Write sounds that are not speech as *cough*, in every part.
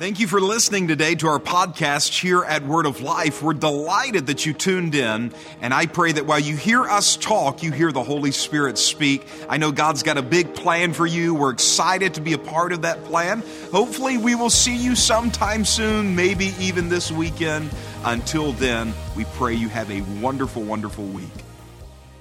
Thank you for listening today to our podcast here at Word of Life. We're delighted that you tuned in, and I pray that while you hear us talk, you hear the Holy Spirit speak. I know God's got a big plan for you. We're excited to be a part of that plan. Hopefully, we will see you sometime soon, maybe even this weekend. Until then, we pray you have a wonderful, wonderful week.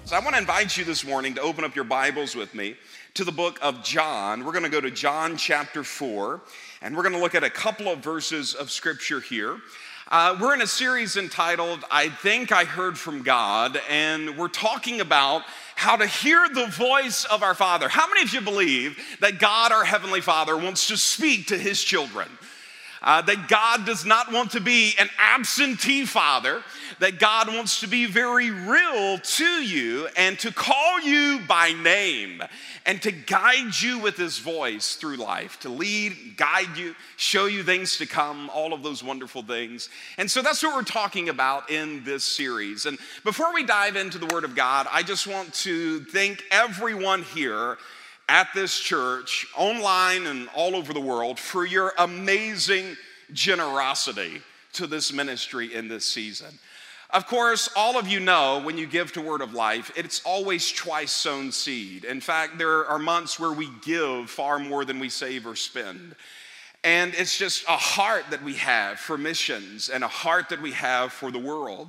So, I want to invite you this morning to open up your Bibles with me to the book of John. We're going to go to John chapter 4. And we're going to look at a couple of verses of scripture here. Uh, we're in a series entitled, I Think I Heard from God, and we're talking about how to hear the voice of our Father. How many of you believe that God, our Heavenly Father, wants to speak to His children? Uh, that God does not want to be an absentee father, that God wants to be very real to you and to call you by name and to guide you with his voice through life, to lead, guide you, show you things to come, all of those wonderful things. And so that's what we're talking about in this series. And before we dive into the Word of God, I just want to thank everyone here at this church, online and all over the world, for your amazing generosity to this ministry in this season. Of course, all of you know when you give to Word of Life, it's always twice sown seed. In fact, there are months where we give far more than we save or spend. And it's just a heart that we have for missions and a heart that we have for the world.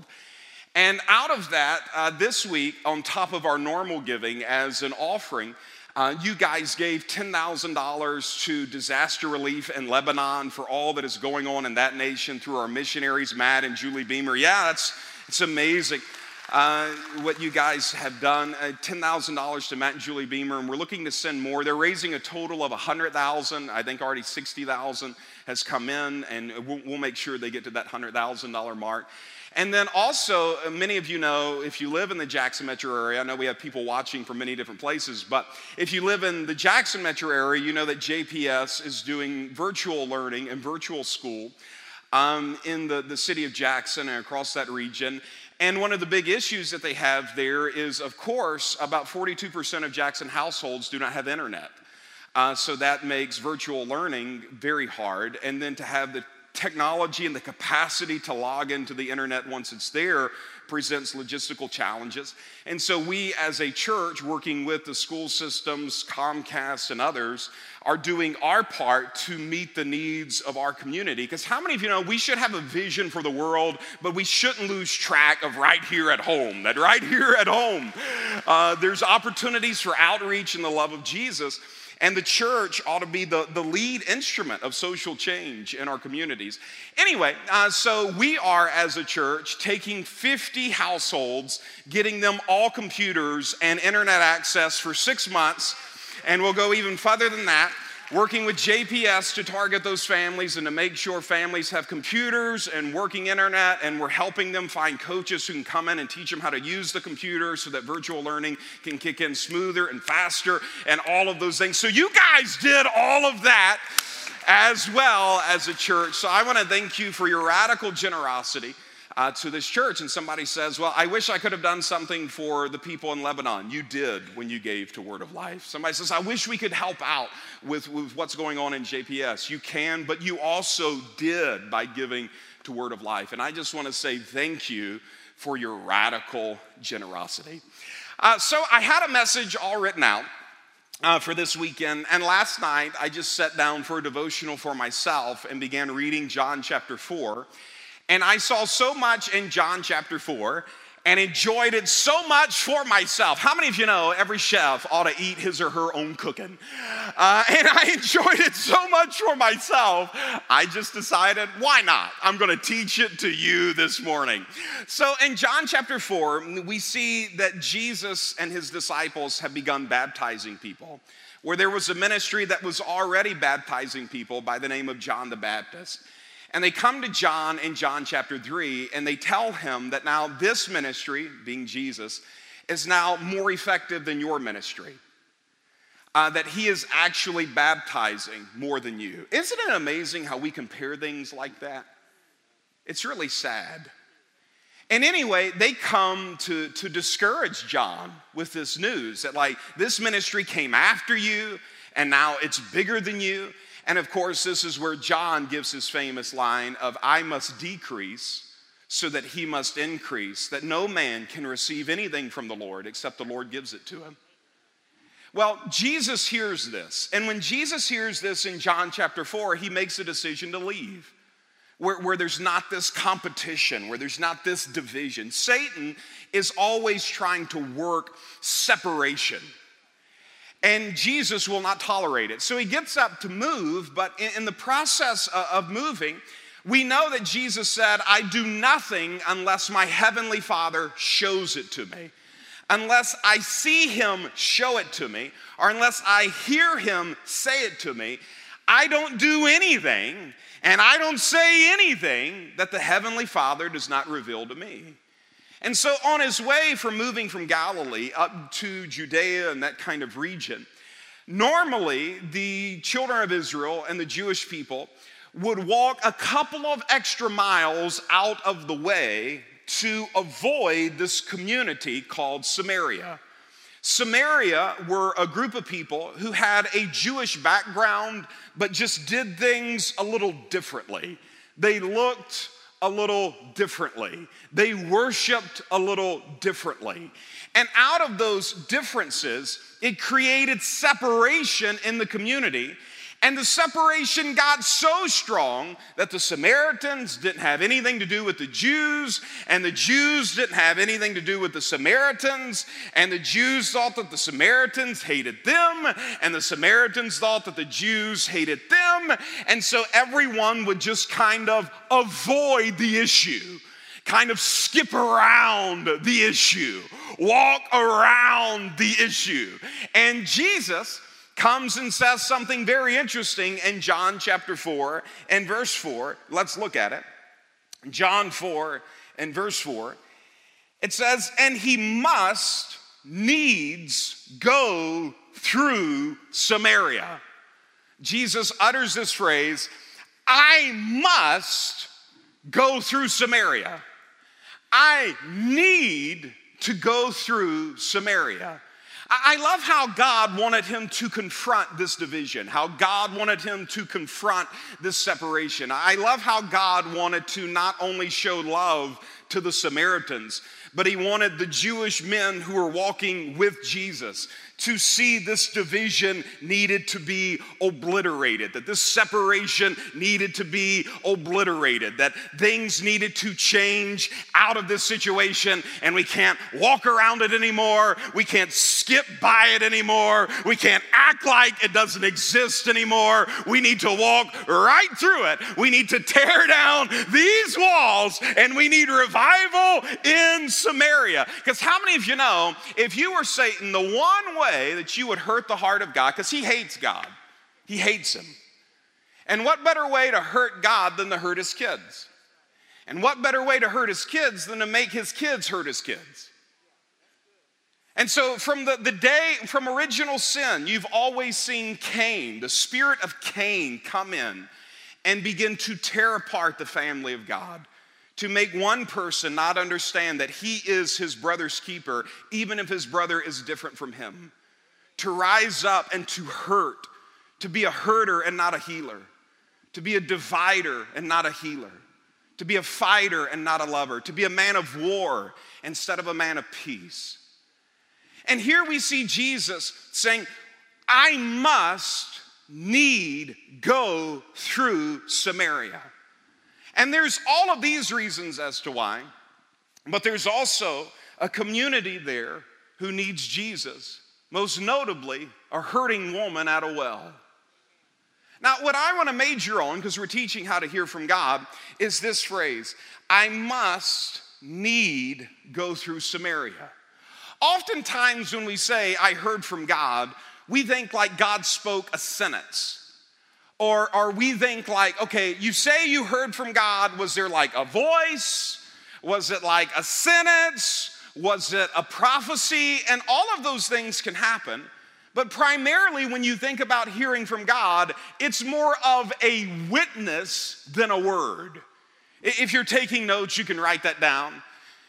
And out of that, uh, this week, on top of our normal giving as an offering, uh, you guys gave $10,000 to disaster relief in Lebanon for all that is going on in that nation through our missionaries, Matt and Julie Beamer. Yeah, that's it's amazing. Uh, what you guys have done. Uh, $10,000 to Matt and Julie Beamer, and we're looking to send more. They're raising a total of 100,000. I think already 60,000 has come in, and we'll, we'll, make sure they get to that $100,000 mark. And then also, uh, many of you know, if you live in the Jackson metro area, I know we have people watching from many different places, but if you live in the Jackson metro area, you know that JPS is doing virtual learning and virtual school um, in the, the city of Jackson and across that region. And one of the big issues that they have there is, of course, about 42% of Jackson households do not have internet. Uh, so that makes virtual learning very hard. And then to have the technology and the capacity to log into the internet once it's there presents logistical challenges. And so, we as a church, working with the school systems, Comcast, and others, are doing our part to meet the needs of our community. Because how many of you know we should have a vision for the world, but we shouldn't lose track of right here at home? That right here at home, uh, there's opportunities for outreach and the love of Jesus. And the church ought to be the, the lead instrument of social change in our communities. Anyway, uh, so we are, as a church, taking 50 households, getting them all computers and internet access for six months, and we'll go even further than that working with JPS to target those families and to make sure families have computers and working internet, and we're helping them find coaches who can come in and teach them how to use the computer so that virtual learning can kick in smoother and faster and all of those things. So, you guys did all of that as well as a church. So, I want to thank you for your radical generosity uh, to this church and somebody says, Well, I wish I could have done something for the people in Lebanon. You did when you gave to Word of Life. Somebody says, I wish we could help out with, with what's going on in JPS. You can, but you also did by giving to Word of Life. And I just want to say thank you for your radical generosity. Uh, so I had a message all written out. Uh, for this weekend. And last night, I just sat down for a devotional for myself and began reading John chapter 4. And I saw so much in John chapter 4 and enjoyed it so much for myself. How many of you know every chef ought to eat his or her own cooking? Uh, *laughs* and I enjoyed it so much for myself, I just decided, why not? I'm to teach it to you this morning. So in John chapter 4, we see that Jesus and his disciples have begun baptizing people, where there was a ministry that was already baptizing people by the name of John the Baptist. And they come to John in John chapter 3 and they tell him that now this ministry, being Jesus, is now more effective than your ministry. Uh, that he is actually baptizing more than you. Isn't it amazing how we compare things like that? It's really sad. And anyway, they come to, to discourage John with this news that, like, this ministry came after you and now it's bigger than you And of course, this is where John gives his famous line of, I must decrease so that he must increase, that no man can receive anything from the Lord except the Lord gives it to him. Well, Jesus hears this. And when Jesus hears this in John chapter 4, he makes a decision to leave. Where, where, there's not this competition, where there's not this division. Satan is always trying to work separation. And Jesus will not tolerate it. So he gets up to move, but in, in the process of, of moving, we know that Jesus said, I do nothing unless my heavenly Father shows it to me. Unless I see him show it to me, or unless I hear him say it to me, I don't do anything and I don't say anything that the heavenly Father does not reveal to me. And so, on his way from moving from Galilee up to Judea and that kind of region, normally the children of Israel and the Jewish people would walk a couple of extra miles out of the way to avoid this community called Samaria. Samaria were a group of people who had a Jewish background, but just did things a little differently. They looked a little differently, they worshiped a little differently. And out of those differences, it created separation in the community and the separation got so strong that the Samaritans didn't have anything to do with the Jews, and the Jews didn't have anything to do with the Samaritans, and the Jews thought that the Samaritans hated them, and the Samaritans thought that the Jews hated them, and so everyone would just kind of avoid the issue kind of skip around the issue, walk around the issue. And Jesus comes and says something very interesting in John chapter 4 and verse 4. Let's look at it. John 4 and verse 4. It says, And he must needs go through Samaria. Jesus utters this phrase, I must go through Samaria. I need to go through Samaria. I love how God wanted him to confront this division, how God wanted him to confront this separation. I love how God wanted to not only show love to the Samaritans, but he wanted the Jewish men who were walking with Jesus to see this division needed to be obliterated, that this separation needed to be obliterated, that things needed to change out of this situation, and we can't walk around it anymore. We can't skip by it anymore. We can't act like it doesn't exist anymore. We need to walk right through it. We need to tear down these walls, and we need revival in Samaria. Because how many of you know if you were Satan, the one way way that you would hurt the heart of God because he hates God. He hates him. And what better way to hurt God than to hurt his kids? And what better way to hurt his kids than to make his kids hurt his kids? And so, from the, the day, from original sin, you've always seen Cain, the spirit of Cain, come in and begin to tear apart the family of God, to make one person not understand that he is his brother's keeper, even if his brother is different from him to rise up and to hurt, to be a herder and not a healer, to be a divider and not a healer, to be a fighter and not a lover, to be a man of war instead of a man of peace. And here we see Jesus saying, I must need go through Samaria. And there's all of these reasons as to why, but there's also a community there who needs Jesus most notably, a hurting woman at a well. Now, what I want to major on, because we're teaching how to hear from God, is this phrase I must need go through Samaria. Oftentimes, when we say, I heard from God, we think like God spoke a sentence. Or, or we think like, okay, you say you heard from God, was there like a voice? Was it like a sentence? Was it a prophecy? And all of those things can happen. But primarily, when you think about hearing from God, it's more of a witness than a word. If you're taking notes, you can write that down.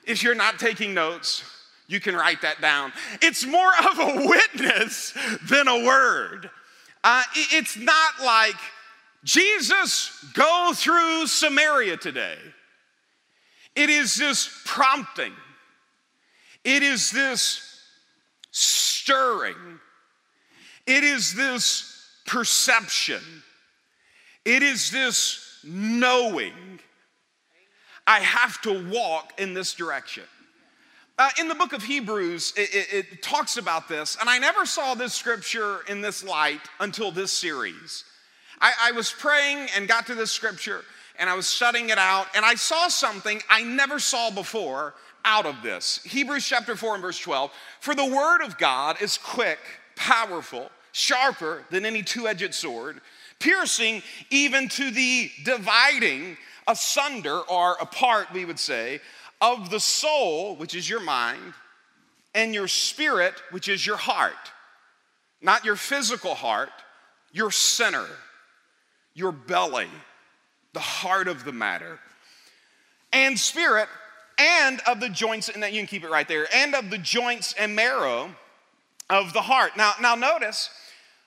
If you're not taking notes, you can write that down. It's more of a witness than a word. Uh, it's not like Jesus, go through Samaria today. It is this prompting, it is this stirring, it is this perception, it is this knowing. I have to walk in this direction. Uh, in the book of Hebrews, it, it, it talks about this, and I never saw this scripture in this light until this series. I, I was praying and got to this scripture, and I was studying it out, and I saw something I never saw before out of this. Hebrews chapter 4 and verse 12. For the word of God is quick, powerful, sharper than any two edged sword, piercing even to the dividing asunder or apart, we would say, of the soul, which is your mind, and your spirit, which is your heart. Not your physical heart, your center, your belly, the heart of the matter. And spirit, and of the joints, and that you can keep it right there, and of the joints and marrow of the heart. Now, now notice,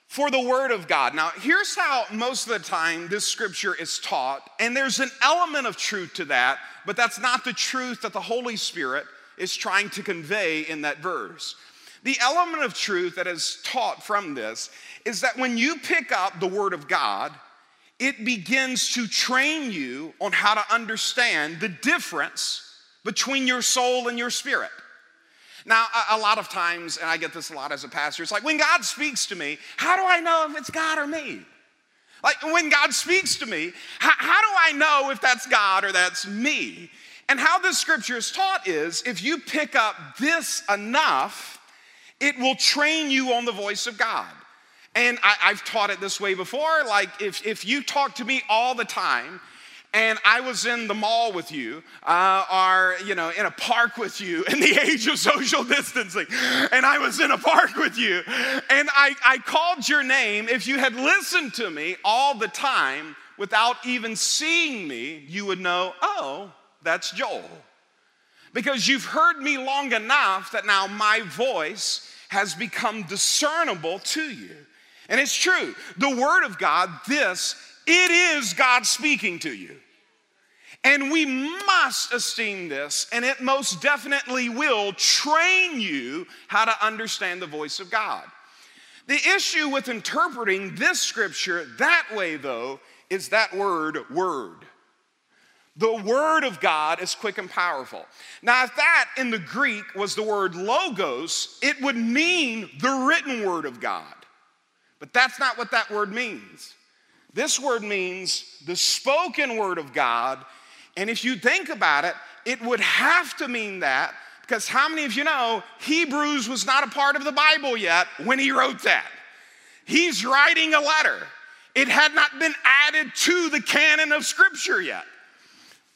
for the word of God. Now, here's how most of the time this scripture is taught, and there's an element of truth to that but that's not the truth that the Holy Spirit is trying to convey in that verse. The element of truth that is taught from this is that when you pick up the Word of God, it begins to train you on how to understand the difference between your soul and your spirit. Now, a, lot of times, and I get this a lot as a pastor, it's like when God speaks to me, how do I know if it's God or me? Like when God speaks to me, how, how do I know if that's God or that's me? And how this scripture is taught is if you pick up this enough, it will train you on the voice of God. And I, have taught it this way before. Like if, if you talk to me all the time and I was in the mall with you, uh, or you know, in a park with you, in the *laughs* age of social distancing, and I was in a park with you, and I, I called your name. If you had listened to me all the time without even seeing me, you would know, oh, that's Joel, because you've heard me long enough that now my voice has become discernible to you. And it's true. The Word of God, this, it is God speaking to you. And we must esteem this, and it most definitely will train you how to understand the voice of God. The issue with interpreting this scripture that way, though, is that word, word. The word of God is quick and powerful. Now, if that in the Greek was the word logos, it would mean the written word of God. But that's not what that word means. This word means the spoken word of God and if you think about it, it would have to mean that because how many of you know Hebrews was not a part of the Bible yet when he wrote that? He's writing a letter. It had not been added to the canon of Scripture yet.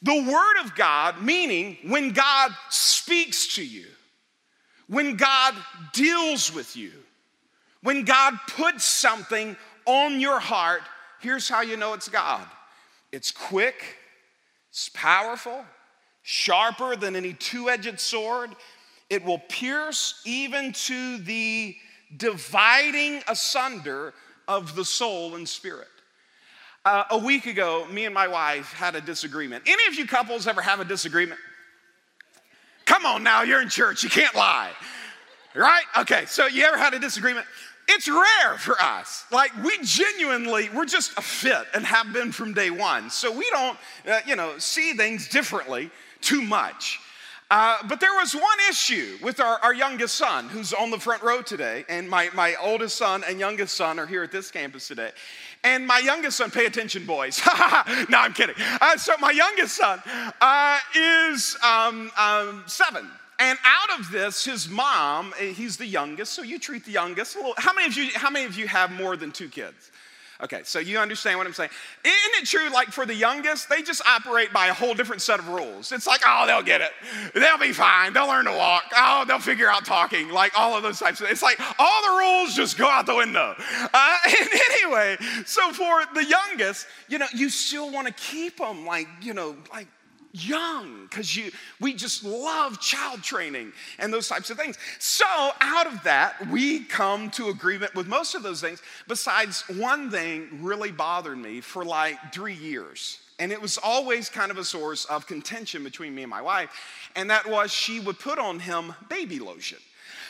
The Word of God, meaning when God speaks to you, when God deals with you, when God puts something on your heart, here's how you know it's God it's quick, it's powerful, sharper than any two edged sword. It will pierce even to the dividing asunder of the soul and spirit. Uh, a week ago, me and my wife had a disagreement. Any of you couples ever have a disagreement? Come on now, you're in church, you can't lie. Right? Okay, so you ever had a disagreement? It's rare for us. Like, we genuinely, we're just a fit and have been from day one. So we don't, uh, you know, see things differently too much. Uh, but there was one issue with our, our youngest son who's on the front row today, and my, my oldest son and youngest son are here at this campus today. And my youngest son, pay attention, boys. *laughs* no, I'm kidding. Uh, so, my youngest son uh, is um, um, seven. And out of this, his mom, eh, he's the youngest, so you treat the youngest. Little, how, many of you, how many of you have more than two kids? Okay, so you understand what I'm saying. Isn't it true, like for the youngest, they just operate by a whole different set of rules? It's like, oh, they'll get it. They'll be fine. They'll learn to walk. Oh, they'll figure out talking, like all of those types of It's like all the rules just go out the window. Uh, *laughs* and anyway, so for the youngest, you know, you still want to keep them like, you know, like young because you we just love child training and those types of things. So out of that we come to agreement with most of those things. Besides one thing really bothered me for like three years and it was always kind of a source of contention between me and my wife and that was she would put on him baby lotion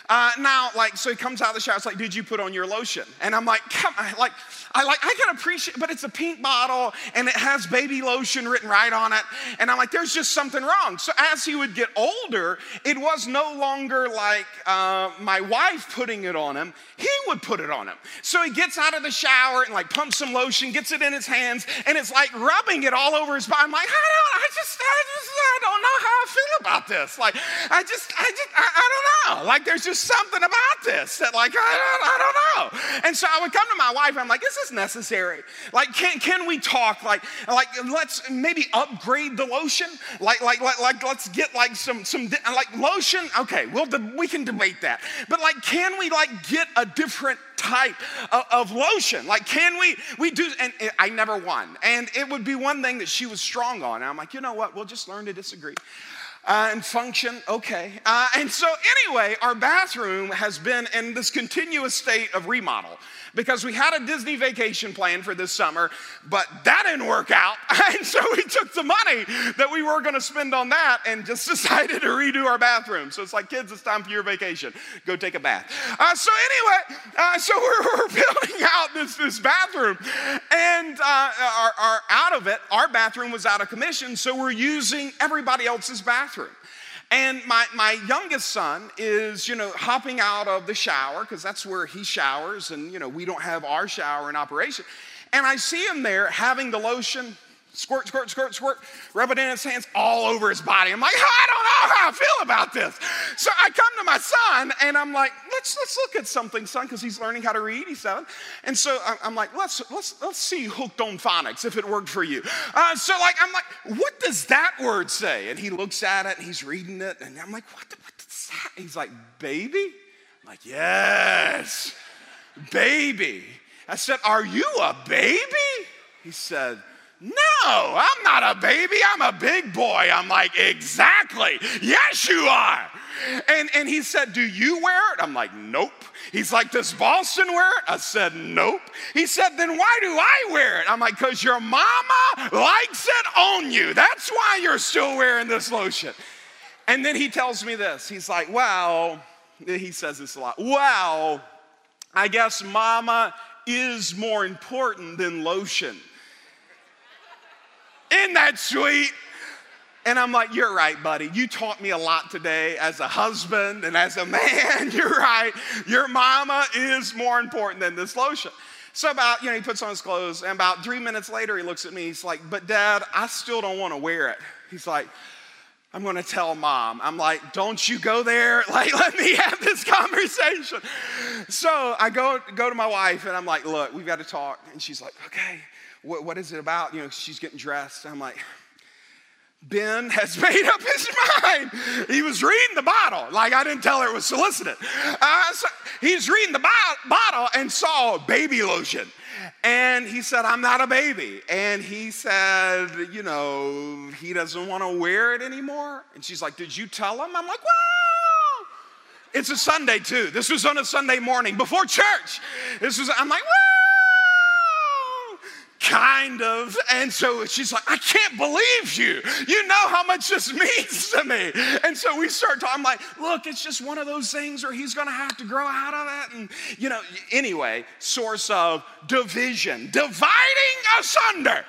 uh, now, like, so he comes out of the shower. It's like, did you put on your lotion? And I'm like, come on, like, I like, I can appreciate, but it's a pink bottle and it has baby lotion written right on it. And I'm like, there's just something wrong. So as he would get older, it was no longer like uh, my wife putting it on him. He would put it on him. So he gets out of the shower and like pumps some lotion, gets it in his hands, and it's like rubbing it all over his body. I'm like, I don't, I just, I just, I don't know how I feel about this. Like, I just, I just, I, I don't know. Like, there's just something about this that, like, I don't, I don't know. And so I would come to my wife, I'm like, is this necessary? Like, can, can we talk? Like, like, let's maybe upgrade the lotion. Like, like, like, like let's get like some, some, like lotion. Okay, well, we can debate that. But like, can we like get a different type of, of, lotion. Like, can we, we do, and I never won. And it would be one thing that she was strong on. And I'm like, you know what, we'll just learn to disagree uh, and function okay. Uh, and so, anyway, our bathroom has been in this continuous state of remodel because we had a Disney vacation plan for this summer, but that didn't work out. *laughs* And so we took the money that we were going to spend on that and just *laughs* decided to redo our bathroom. So it's like, kids, it's time for your vacation. Go take a bath. Uh, so anyway, uh, so *laughs* we're, we're, building out this, this bathroom, and uh, our, our, out of it, our bathroom was out of commission, so we're using everybody else's bathroom. And my, my youngest son is, you know, hopping out of the shower because that's where he showers, and, you know, we don't have our shower in operation. And I see him there having the lotion squirt, squirt, squirt, squirt, rub it in his hands all over his body. I'm like, I don't know how I feel about this. So I come to my son and I'm like, let's let's look at something, son, because he's learning how to read. He's seven, and so I'm like, let's let's let's see hooked on phonics if it worked for you. Uh, so like I'm like, what does that word say? And he looks at it and he's reading it, and I'm like, what? The, what does that? He's like, baby. I'm like, yes, baby. I said, are you a baby? He said, no, I'm not a baby. I'm a big boy. I'm like, Exactly. Yes, you are. And, and he said, Do you wear it? I'm like, Nope. He's like, Does Boston wear it? I said, Nope. He said, Then why do I wear it? I'm like, Because your mama likes it on you. That's why you're still wearing this lotion. And then he tells me this. He's like, Well, he says this a lot. Well, I guess mama is more important than lotion. Isn't that sweet? And I'm like, You're right, buddy. You taught me a lot today as a husband and as a man. *laughs* You're right. Your mama is more important than this lotion. So, about, you know, he puts on his clothes, and about three minutes later, he looks at me. He's like, But dad, I still don't want to wear it. He's like, I'm going to tell mom. I'm like, don't you go there. *laughs* Like, let me have this conversation. So I go, go to my wife and I'm like, look, we've got to talk. And she's like, okay what, what is it about? You know, she's getting dressed. I'm like, Ben has *laughs* made up his mind. He was reading the bottle, like I didn't tell her it was solicited. Uh, so he's reading the bo- bottle and saw baby lotion. And he said, I'm not a baby. And he said, you know, he doesn't want to wear it anymore. And she's like, Did you tell him? I'm like, Wow. It's a Sunday too. This was on a Sunday morning before church. This was, I'm like, Wow kind of. And so she's like, I can't believe you. You know how much this *laughs* means to me. And so we start talking. I'm like, look, it's just one of those things where he's going to have to grow out of it. And, you know, anyway, source of division, dividing asunder.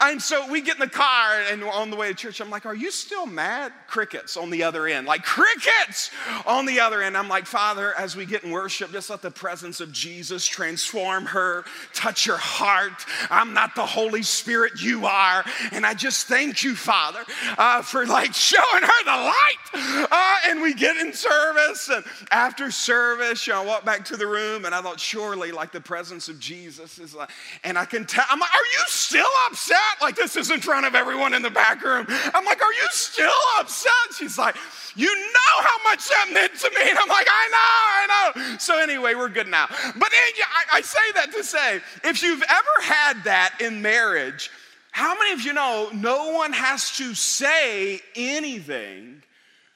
And so we get in the car and on the way to church, I'm like, are you still mad? Crickets on the other end, like crickets on the other end. I'm like, Father, as we get in worship, just let the presence of Jesus transform her, touch her heart. I'm not the Holy Spirit, you are. And I just thank you, Father, uh, for like *laughs* showing her the light. Uh, and we get in service, and after service, you know, I walk back to the room, and I thought, surely, like the presence of Jesus is like, and I can tell, I'm like, are you still upset? Like this is in front of everyone in the back room. I'm like, are you still upset? She's like, you know how much that meant to me. And I'm like, I know, I know. So anyway, we're good now. But I, I say that to say, if you've ever had that in marriage, How many of you know no one has to say anything?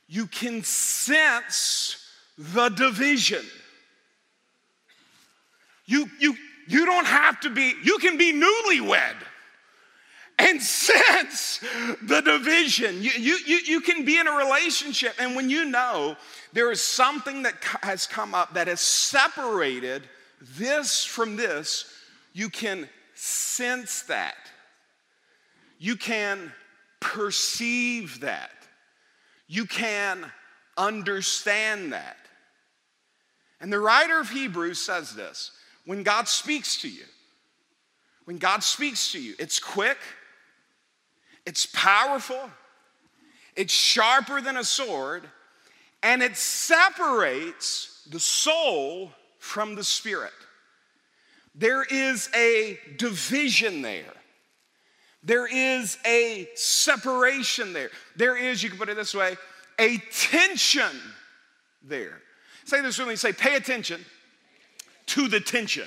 You can sense the division. You, you, you don't have to be, you can be newlywed and *laughs* sense the division. You, you, you, you can be in a relationship, and when you know there is something that has come up that has separated this from this, you can sense that. You can perceive that. You can understand that. And the writer of Hebrews says this when God speaks to you, when God speaks to you, it's quick, it's powerful, it's sharper than a sword, and it separates the soul from the spirit. There is a division there. There is a separation there. There is, you can put it this way, a tension there. Say this with me say, pay attention to the tension.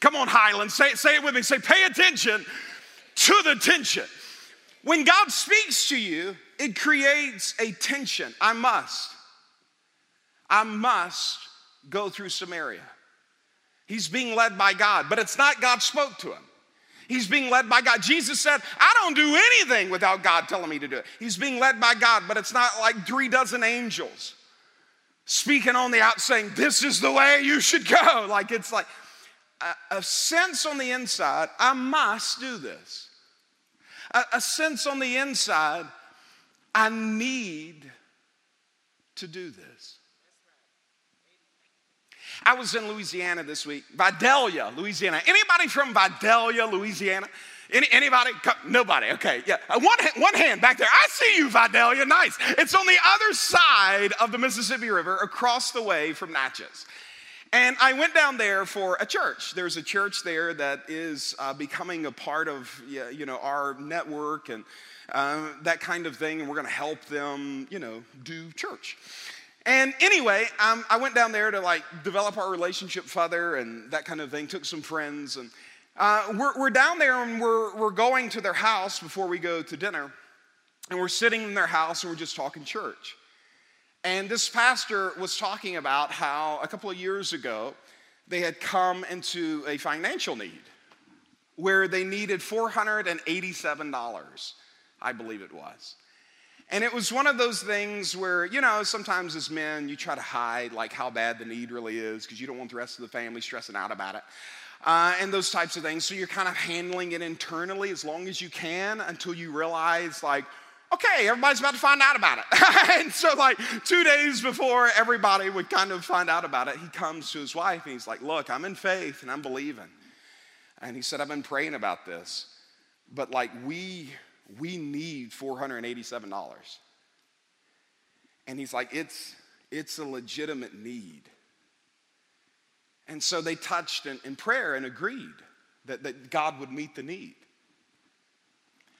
Come on, Highland, say, say it with me. Say, pay attention to the tension. When God speaks to you, it creates a tension. I must, I must go through Samaria. He's being led by God, but it's not God spoke to him. He's being led by God. Jesus said, I don't do anything without God telling me to do it. He's being led by God, but it's not like three dozen angels speaking on the out saying, This is the way you should go. *laughs* Like it's like a, a sense on the inside, I must do this. A, a sense on the inside, I need to do this. I was in Louisiana this week, Vidalia, Louisiana. Anybody from Vidalia, Louisiana? Any, anybody? Nobody. Okay, yeah. Uh, one, one hand back there. I see you, Vidalia. Nice. It's on the other side of the Mississippi River, across the way from Natchez. And I went down there for a church. There's a church there that is uh, becoming a part of you know our network and uh, that kind of thing, and we're going to help them, you know, do church. And anyway, um, I went down there to like develop our relationship further and that kind of thing. Took some friends, and uh, we're, we're down there and we're, we're going to their house before we go to dinner. And we're sitting in their house and we're just talking church. And this pastor was talking about how a couple of years ago they had come into a financial need where they needed $487, I believe it was. And it was one of those things where, you know, sometimes as men, you try to hide like how bad the need really is because you don't want the rest of the family stressing out about it. Uh, and those types of things. So you're kind of handling it internally as long as you can until you realize, like, okay, everybody's about to find out about it. *laughs* and so, like, two days before everybody would kind of find out about it, he comes to his wife and he's like, Look, I'm in faith and I'm believing. And he said, I've been praying about this, but like, we we need $487. And he's like, it's, it's a legitimate need. And so they touched in, in prayer and agreed that, that God would meet the need.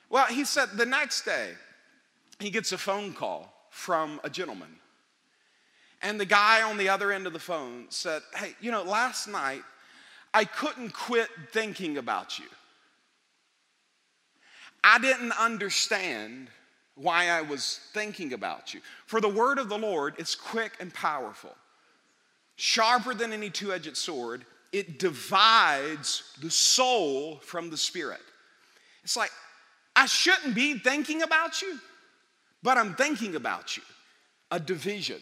Well, he said the next day, he gets a phone call from a gentleman. And the guy on the other end of the phone said, Hey, you know, last night I couldn't quit thinking about you. I didn't understand why I was thinking about you. For the word of the Lord is quick and powerful, sharper than any two edged sword. It divides the soul from the spirit. It's like, I shouldn't be thinking about you, but I'm thinking about you. A division,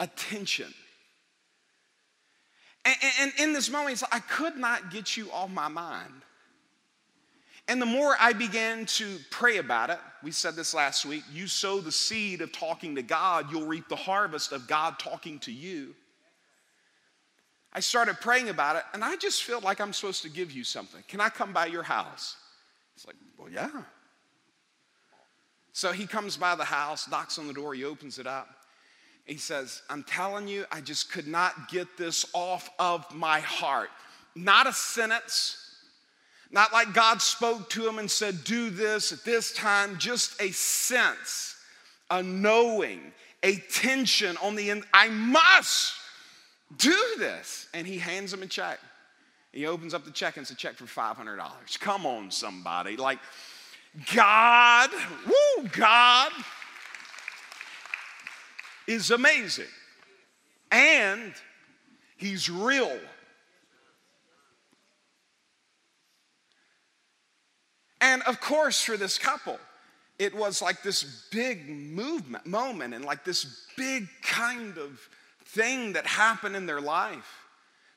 a tension. And, in this moment, like, I could not get you off my mind. And the more I began to pray about it, we said this last week you sow the seed of talking to God, you'll reap the harvest of God talking to you. I started praying about it, and I just feel like I'm supposed to give you something. Can I come by your house? It's like, well, yeah. So he comes by the house, knocks on the door, he opens it up. He says, I'm telling you, I just could not get this off of my heart. Not a sentence, not like God spoke to him and said, Do this at this time, just a sense, a knowing, a tension on the end. I must do this. And he hands him a check. He opens up the check and it's a check for $500. Come on, somebody. Like, God, woo, God is amazing. And He's real. And of course, for this couple, it was like this big movement, moment, and like this big kind of thing that happened in their life.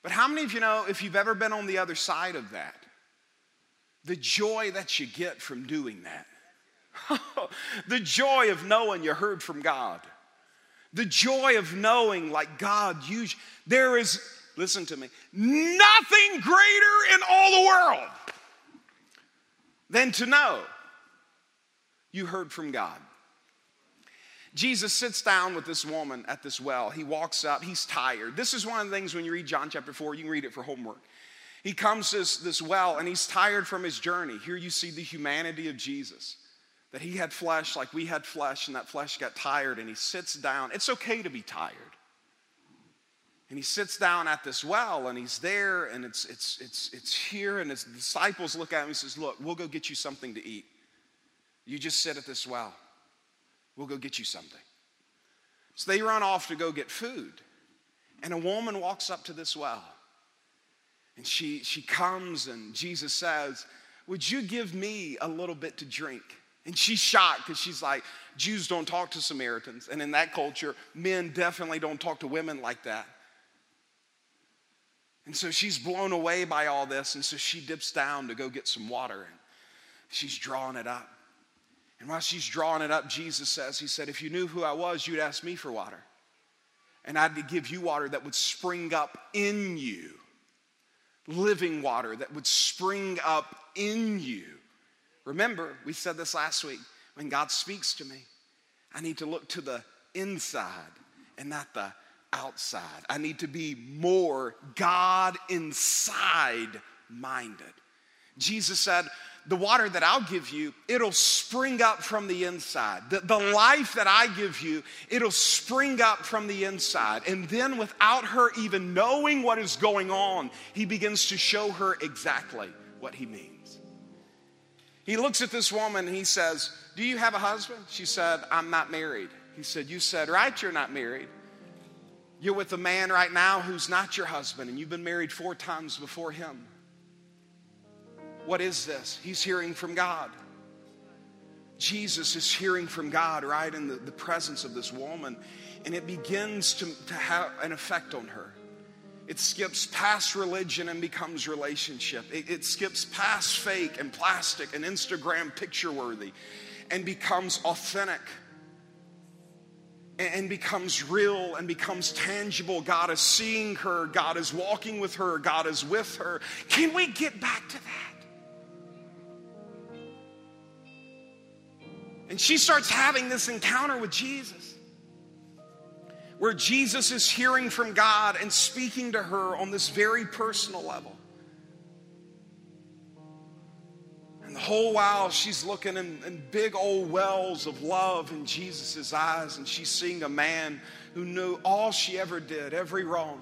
But how many of you know if you've ever been on the other side of that, the joy that you get from doing that? *laughs* the joy of knowing you heard from God. The joy of knowing, like God, you, there is, listen to me, nothing greater in all the world than to know you heard from God. Jesus sits down with this woman at this well. He walks up, he's tired. This is one of the things when you read John chapter 4, you can read it for homework. He comes to this, this well and he's tired from his journey. Here you see the humanity of Jesus that he had flesh like we had flesh, and that flesh got tired, and he sits down. It's okay to be tired. And he sits down at this well, and he's there, and it's, it's, it's, it's here, and his disciples look at him and says, Look, we'll go get you something to eat. You just sit at this well. We'll go get you something. So they run off to go get food. And a woman walks up to this well. And she, she comes, and Jesus says, Would you give me a little bit to drink? And she's shocked because she's like, Jews don't talk to Samaritans. And in that culture, men definitely don't talk to women like that. And so she's blown away by all this. And so she dips down to go get some water. And she's drawing it up. And while she's drawing it up, Jesus says, He said, If you knew who I was, you'd ask me for water. And I'd give you water that would spring up in you, living water that would spring up in you. Remember, we said this last week when God speaks to me, I need to look to the inside and not the outside. I need to be more God inside minded. Jesus said, the water that I'll give you, it'll spring up from the inside. The, the life that I give you, it'll spring up from the inside. And then, without her even knowing what is going on, he begins to show her exactly what he means. He looks at this woman and he says, Do you have a husband? She said, I'm not married. He said, You said, Right, you're not married. You're with a man right now who's not your husband, and you've been married four times before him. What is this? He's hearing from God. Jesus is hearing from God right in the, the presence of this woman, and it begins to, to have an effect on her. It skips past religion and becomes relationship. It, it skips past fake and plastic and Instagram picture worthy and becomes authentic and becomes real and becomes tangible. God is seeing her, God is walking with her, God is with her. Can we get back to that? And she starts having this encounter with Jesus, where Jesus is hearing from God and speaking to her on this very personal level. Whole while she's looking in, in big old wells of love in Jesus' eyes, and she's seeing a man who knew all she ever did, every wrong,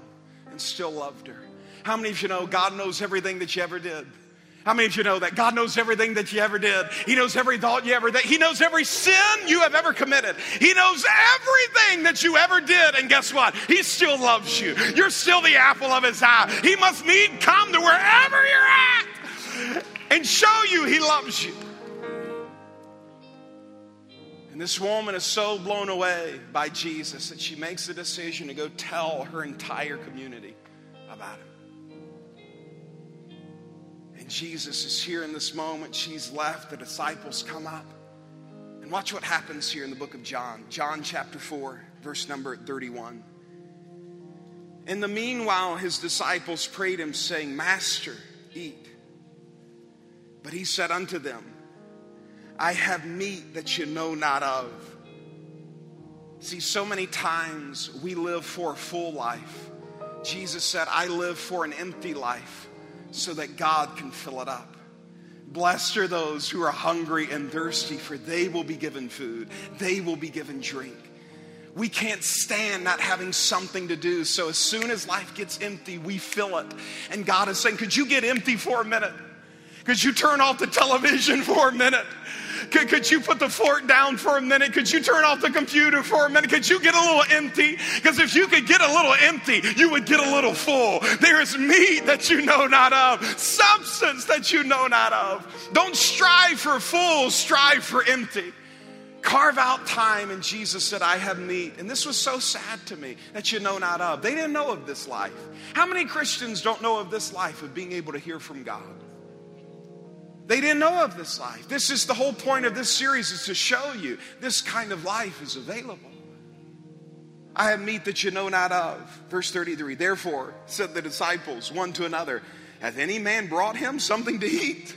and still loved her. How many of you know God knows everything that you ever did? How many of you know that God knows everything that you ever did? He knows every thought you ever did. He knows every sin you have ever committed. He knows everything that you ever did. And guess what? He still loves you. You're still the apple of his eye. He must and come to wherever you're at and show you he loves you. And this woman is so blown away by Jesus that she makes the decision to go tell her entire community about him. And Jesus is here in this moment. She's left. The disciples come up. And watch what happens here in the book of John. John chapter 4, verse number 31. In the meanwhile, his disciples prayed him, saying, Master, eat. But he said unto them, I have meat that you know not of. See, so many times we live for a full life. Jesus said, I live for an empty life so that God can fill it up. Blessed are those who are hungry and thirsty, for they will be given food, they will be given drink. We can't stand not having something to do. So as soon as life gets empty, we fill it. And God is saying, Could you get empty for a minute? Could you turn off the television for a minute? Could, could you put the fork down for a minute? Could you turn off the computer for a minute? Could you get a little empty? Because if you could get a little empty, you would get a little full. There is meat that you know not of, substance that you know not of. Don't strive for full, strive for empty. Carve out time, and Jesus said, I have meat. And this was so sad to me that you know not of. They didn't know of this life. How many Christians don't know of this life of being able to hear from God? They didn't know of this life. This is the whole point of this series is to show you this kind of life is available. I have meat that you know not of. Verse 33 Therefore, said the disciples one to another, Hath any man brought him something to eat?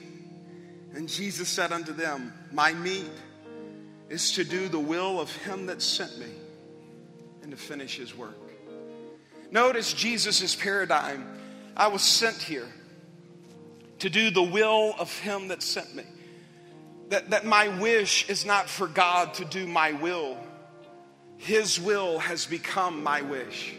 And Jesus said unto them, My meat is to do the will of him that sent me and to finish his work. Notice Jesus' paradigm. I was sent here to do the will of him that sent me. That, that my wish is not for God to do my will, his will has become my wish.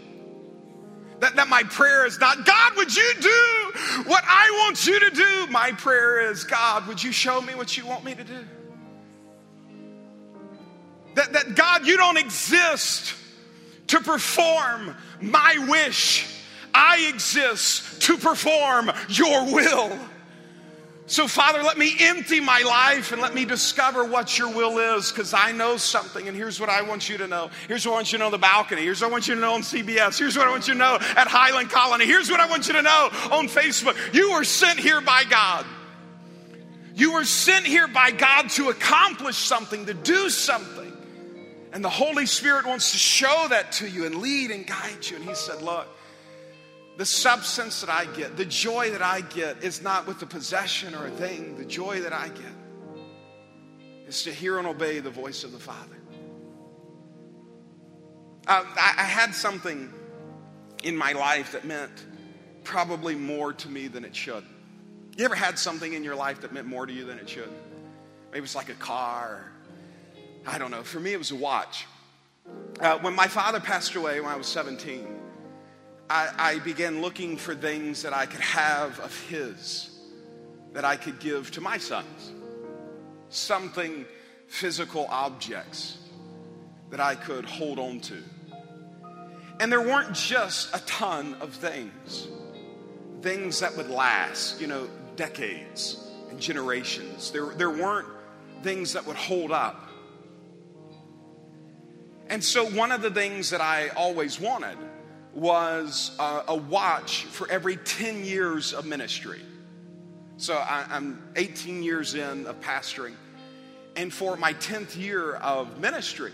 That, that my prayer is not, God, would you do what I want you to do? My prayer is, God, would you show me what you want me to do? That, that God, you don't exist to perform my wish. I exist to perform your will. So, Father, let me empty my life and let me discover what your will is because I know something. And here's what I want you to know. Here's what I want you to know on the balcony. Here's what I want you to know on CBS. Here's what I want you to know at Highland Colony. Here's what I want you to know on Facebook. You were sent here by God. You were sent here by God to accomplish something, to do something. And the Holy Spirit wants to show that to you and lead and guide you. And He said, Look, the substance that I get, the joy that I get, is not with the possession or a thing. The joy that I get is to hear and obey the voice of the Father. Uh, I, I had something in my life that meant probably more to me than it should. You ever had something in your life that meant more to you than it should? Maybe it's like a car. I don't know. For me, it was a watch. Uh, when my father passed away when I was 17, I, I began looking for things that I could have of his that I could give to my sons. Something, physical objects that I could hold on to. And there weren't just a ton of things, things that would last, you know, decades and generations. There, there weren't things that would hold up. And so, one of the things that I always wanted was a, a watch for every 10 years of ministry. So I, I'm 18 years in of pastoring. And for my 10th year of ministry,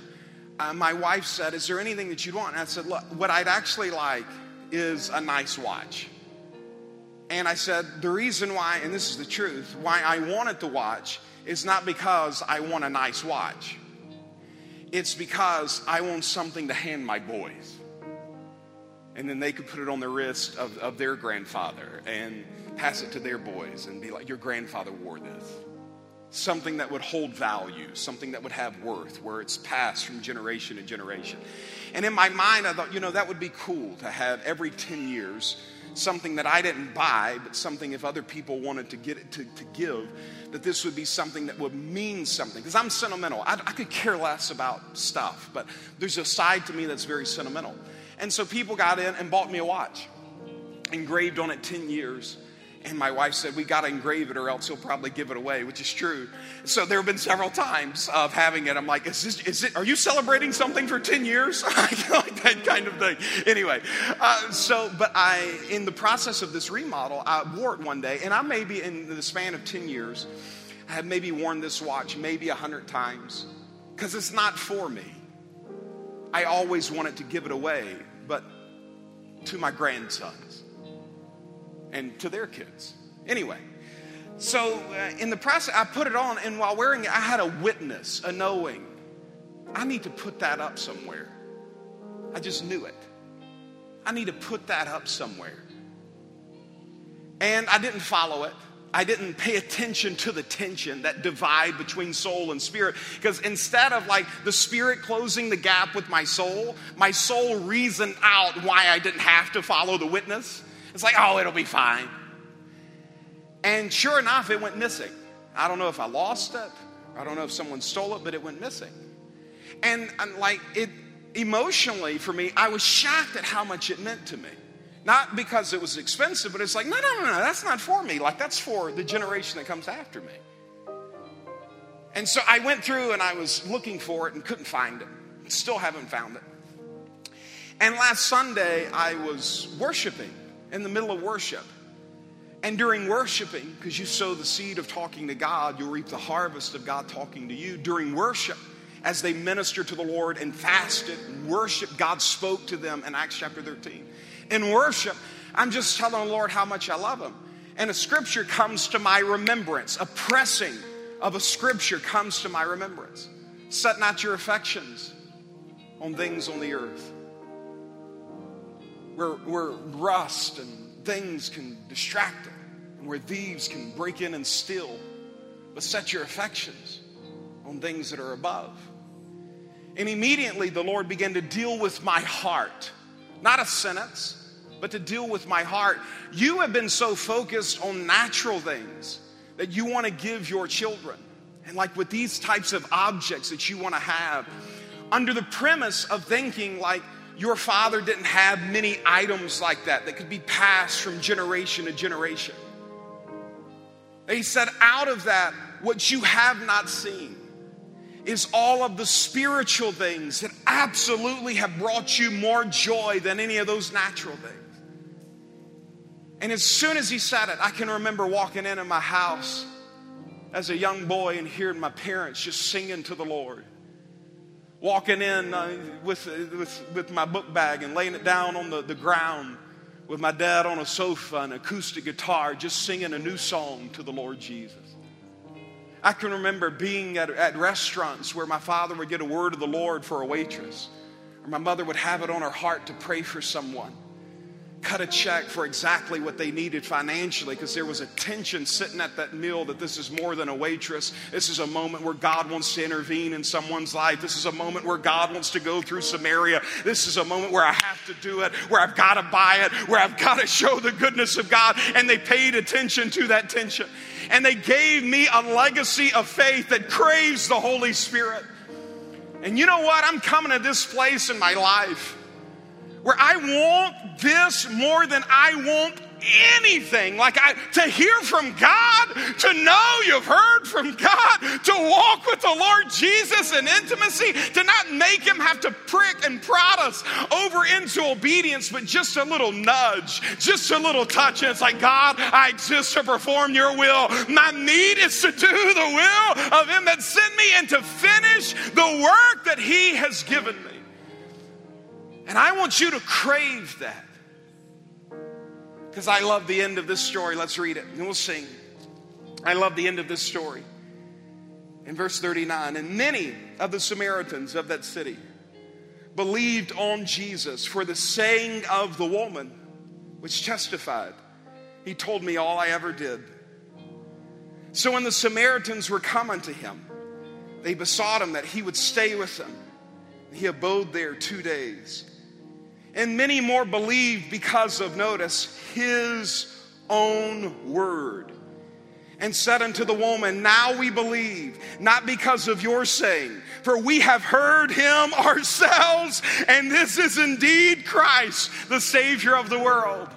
uh, my wife said, Is there anything that you'd want? And I said, Look, what I'd actually like is a nice watch. And I said, The reason why, and this is the truth, why I wanted the watch is not because I want a nice watch, it's because I want something to hand my boys and then they could put it on the wrist of, of their grandfather and pass it to their boys and be like, Your grandfather wore this. Something that would hold value, something that would have worth, where it's passed from generation to generation. And in my mind, I thought, you know, that would be cool to have every 10 years something that I didn't buy, but something if other people wanted to get it to, to give, that this would be something that would mean something. Because I'm sentimental. I, I could care less about stuff, but there's a side to me that's very sentimental. And so people got in and bought me a watch, engraved on it 10 years. And my wife said, We got to engrave it or else he'll probably give it away, which is true. So there have been several times of having it. I'm like, Is this, is it, are you celebrating something for 10 years? *laughs* like that kind of thing. Anyway, uh, so, but I, in the process of this remodel, I wore it one day, and I maybe in the span of 10 years, I have maybe worn this watch maybe a hundred times because it's not for me. I always wanted to give it away, but to my grandsons and to their kids. Anyway, so uh, in the process, I put it on, and while wearing it, I had a witness, a knowing. I need to put that up somewhere. I just knew it. I need to put that up somewhere. And I didn't follow it. I didn't pay attention to the tension, that divide between soul and spirit. Because instead of like the spirit closing the gap with my soul, my soul reasoned out why I didn't have to follow the witness. It's like, oh, it'll be fine. And sure enough, it went missing. I don't know if I lost it, I don't know if someone stole it, but it went missing. And, and like it emotionally for me, I was shocked at how much it meant to me. Not because it was expensive, but it's like, no, no, no, no, that's not for me. Like, that's for the generation that comes after me. And so I went through and I was looking for it and couldn't find it. Still haven't found it. And last Sunday, I was worshiping in the middle of worship. And during worshiping, because you sow the seed of talking to God, you'll reap the harvest of God talking to you. During worship, as they ministered to the Lord and fasted and worshiped, God spoke to them in Acts chapter 13 in worship, I'm just telling the Lord how much I love Him. And a scripture comes to my remembrance, a pressing of a scripture comes to my remembrance. Set not your affections on things on the earth, where, where rust and things can distract it, and where thieves can break in and steal. But set your affections on things that are above. And immediately the Lord began to deal with my heart not a sentence, but to deal with my heart. You have been so focused on natural things that you want to give your children. And like with these types of objects that you want to have, under the premise of thinking like your father didn't have many items like that that could be passed from generation to generation. he said, out of that, what you have not seen is all of the spiritual things that absolutely have brought you more joy than any of those natural things. And as soon as he said it, I can remember walking in in my house as a young boy and hearing my parents just singing to the Lord. Walking in uh, with, with, with my book bag and laying it down on the, the ground with my dad on a sofa and acoustic guitar, just singing a new song to the Lord Jesus. I can remember being at, at restaurants where my father would get a word of the Lord for a waitress, or my mother would have it on her heart to pray for someone cut a check for exactly what they needed financially because there was a tension sitting at that meal that this is more than a waitress. This is a moment where God wants to intervene in someone's life. This is a moment where God wants to go through Samaria. This is a moment where I have to do it, where I've got to buy it, where I've got to *laughs* show the goodness of God. And they paid attention to that tension and they gave me a legacy of faith that craves the Holy Spirit. And you know what? I'm coming to this place in my life where I want this more than I want anything. Like I, to hear from God, to know you've heard from God, to walk with the Lord Jesus in intimacy, to not make Him have to prick and prod us over into obedience, but just a little nudge, just a little touch. And it's like, God, I exist to perform your will. My need is to do the will of Him that sent me and to finish the work that He has given me. And I want you to crave that because I love the end of this story. Let's read it and we'll sing. I love the end of this story. In verse 39, and many of the Samaritans of that city believed on Jesus for the saying of the woman, which testified, He told me all I ever did. So when the Samaritans were coming to him, they besought him that he would stay with them. He abode there two days. And many more believed because of, notice, his own word. And said unto the woman, Now we believe, not because of your saying, for we have heard him *laughs* ourselves, and this is indeed Christ, the Savior of the world.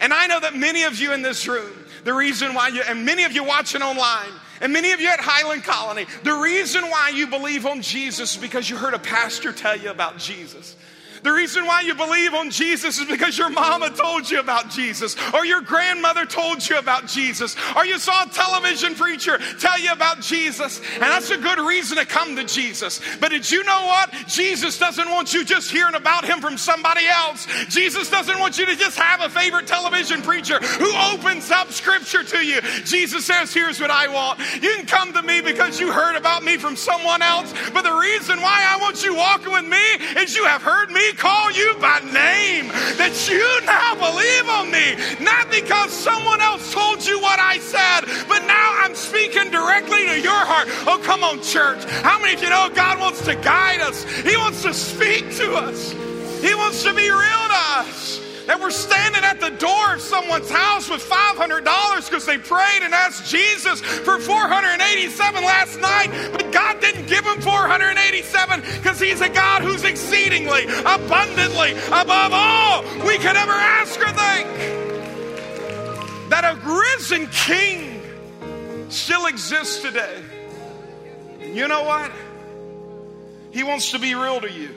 And I know that many of you in this room, the reason why you, and many of you watching online, and many of you at Highland Colony, the reason why you believe on Jesus is because you heard a pastor tell you about Jesus. The reason why you believe on Jesus is because your mama told you about Jesus, or your grandmother told you about Jesus, or you saw a television preacher tell you about Jesus. And that's a good reason to come to Jesus. But did you know what? Jesus doesn't want you just hearing about him from somebody else. Jesus doesn't want you to just have a favorite television preacher who opens up scripture to you. Jesus says, Here's what I want. You can come to me because you heard about me from someone else, but the reason why I want you walking with me is you have heard me call you by name, that you now believe on me, not because someone else told you what I said, but now I'm speaking directly to your heart. Oh, come on, church. How many of you know God wants to guide us? He wants to speak to us, He wants to be real to us that we're standing at the door of someone's house with $500 because they prayed and asked Jesus for 487 last night, but God didn't give them 487 because He's a God who's exceedingly, abundantly, above all we could ever ask or think. That a risen King still exists today. You know what? He wants to be real to you.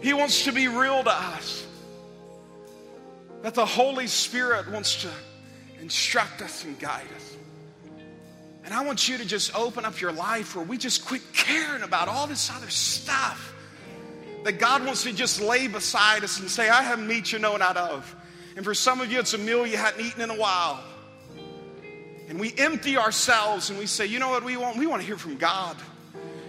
He wants to be real to us. That the Holy Spirit wants to instruct us and guide us. And I want you to just open up your life where we just quit caring about all this other stuff. That God wants to just lay beside us and say, I have meat you know not of. And for some of you, it's a meal you hadn't eaten in a while. And we empty ourselves and we say, you know what we want? We want to hear from God.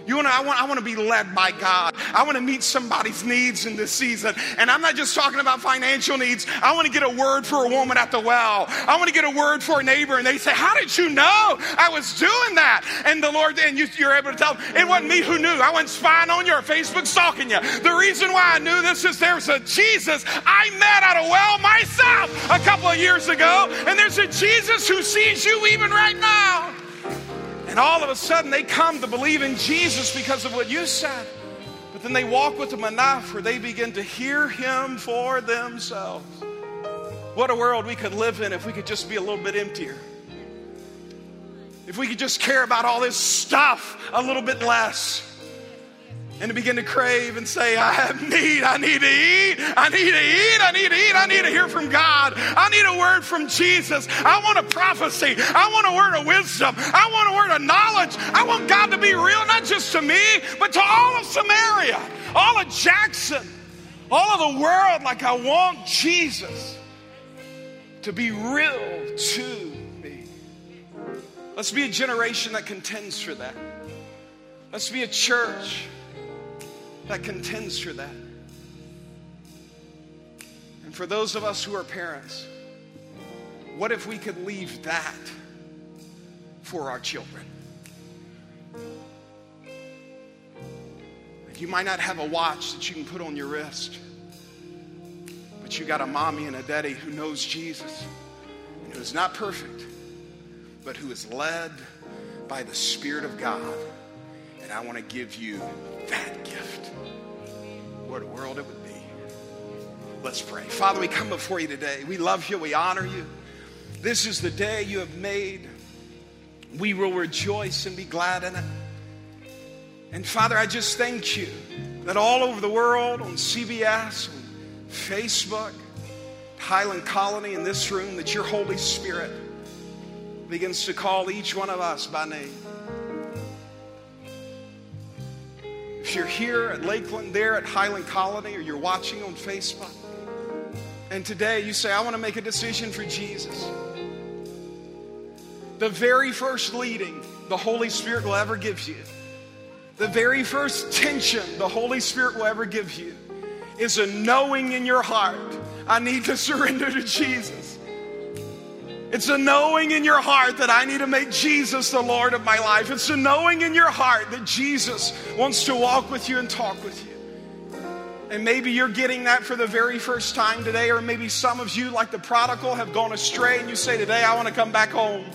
You to, I want, I want to be led by God. I want to meet somebody's needs in this season. And I'm not just talking about financial needs. I want to get a word for a woman at the well. I want to get a word for a neighbor. And they say, How did you know I was doing that? And the Lord, and you, you're able to tell them, It wasn't me who knew. I went spying on you or Facebook stalking you. The reason why I knew this is there's a Jesus I met at a well myself a couple of years ago. And there's a Jesus who sees you even right now. And all of a sudden, they come to believe in Jesus because of what you said. But then they walk with him enough where they begin to hear him for themselves. What a world we could live in if we could just be a little bit emptier. If we could just care about all this stuff a little bit less and to begin to crave and say, I have need, I need to eat, I need to eat, I need to eat, I need to hear from God, I need a word from Jesus, I want a prophecy, I want a word of wisdom, I want a word of knowledge, I want God to be real, not just to me, but to all of Samaria, all of Jackson, all of the world, like I want Jesus to be real to me. Let's be a generation that contends for that. Let's be a church that contends for that. And for those of us who are parents, what if we could leave that for our children? You might not have a watch that you can put on your wrist, but you got a mommy and a daddy who knows Jesus and who is not perfect, but who is led by the Spirit of God. And I want to give you that gift. What a world it would be. Let's pray. Father, we come before you today. We love you. We honor you. This is the day you have made. We will rejoice and be glad in it. And Father, I just thank you that all over the world, on CBS, on Facebook, Highland Colony, in this room, that your Holy Spirit begins to call each one of us by name. If you're here at Lakeland, there at Highland Colony, or you're watching on Facebook, and today you say, I want to make a decision for Jesus. The very first leading the Holy Spirit will ever give you, the very first tension the Holy Spirit will ever give you, is a knowing in your heart, I need to surrender to Jesus. It's a knowing in your heart that I need to make Jesus the Lord of my life. It's a knowing in your heart that Jesus wants to walk with you and talk with you. And maybe you're getting that for the very first time today, or maybe some of you, like the prodigal, have gone astray and you say, Today I want to come back home.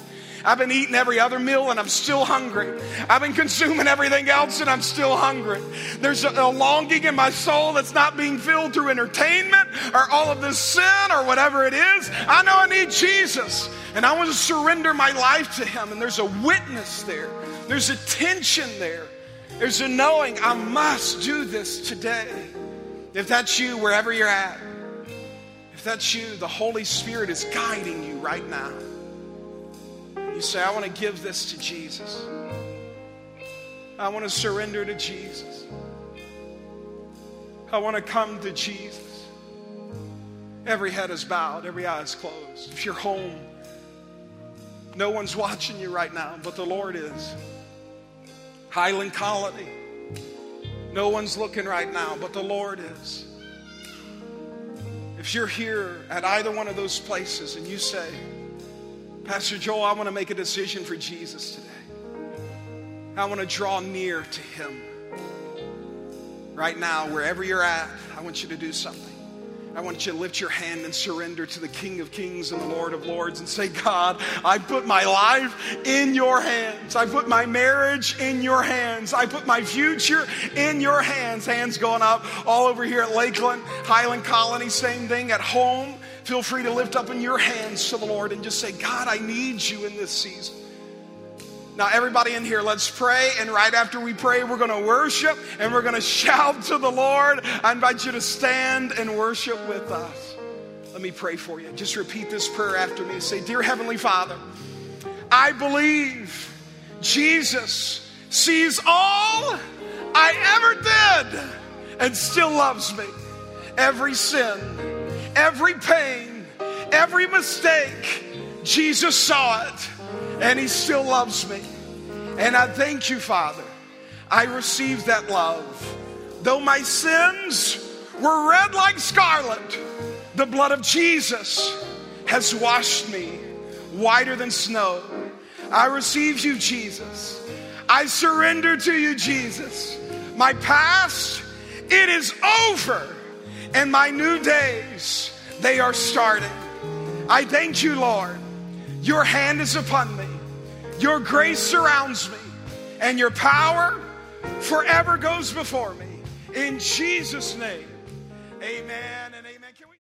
I've been eating every other meal and I'm still hungry. I've been consuming everything else and I'm still hungry. There's a, a, longing in my soul that's not being filled through entertainment or all of this sin or whatever it is. I know I need Jesus and I want to surrender my life to Him. And there's a witness there, there's a tension there, there's a knowing I must do this today. If that's you, wherever you're at, if that's you, the Holy Spirit is guiding you right now. You say, I want to give this to Jesus. I want to surrender to Jesus. I want to come to Jesus. Every head is bowed, every eye is closed. If you're home, no one's watching you right now, but the Lord is. Highland Colony, No one's looking right now, but the Lord is. If you're here at either one of those places and you say, Pastor Joel, I want to make a decision for Jesus today. I want to draw near to Him. Right now, wherever you're at, I want you to do something. I want you to lift your hand and surrender to the King of Kings and the Lord of Lords and say, God, I put my life in your hands. I put my marriage in your hands. I put my future in your hands. Hands going up all over here at Lakeland, Highland Colony, same thing at home. Feel free to lift up in your hands to the Lord and just say, God, I need you in this season. Now, everybody in here, let's pray. And right after we pray, we're going to worship and we're going to shout to the Lord. I invite you to stand and worship with us. Let me pray for you. Just repeat this prayer after me. Say, Dear Heavenly Father, I believe Jesus sees all I ever did and still loves me. Every sin, every pain, every mistake, Jesus saw it and He still loves me. And I thank you, Father. I received that love. Though my sins were red like scarlet, the blood of Jesus has washed me whiter than snow. I receive you, Jesus. I surrender to you, Jesus. My past, it is over, and my new days, they are starting. I thank you, Lord. Your hand is upon me. Your grace surrounds me, and your power forever goes before me. In Jesus' name, amen.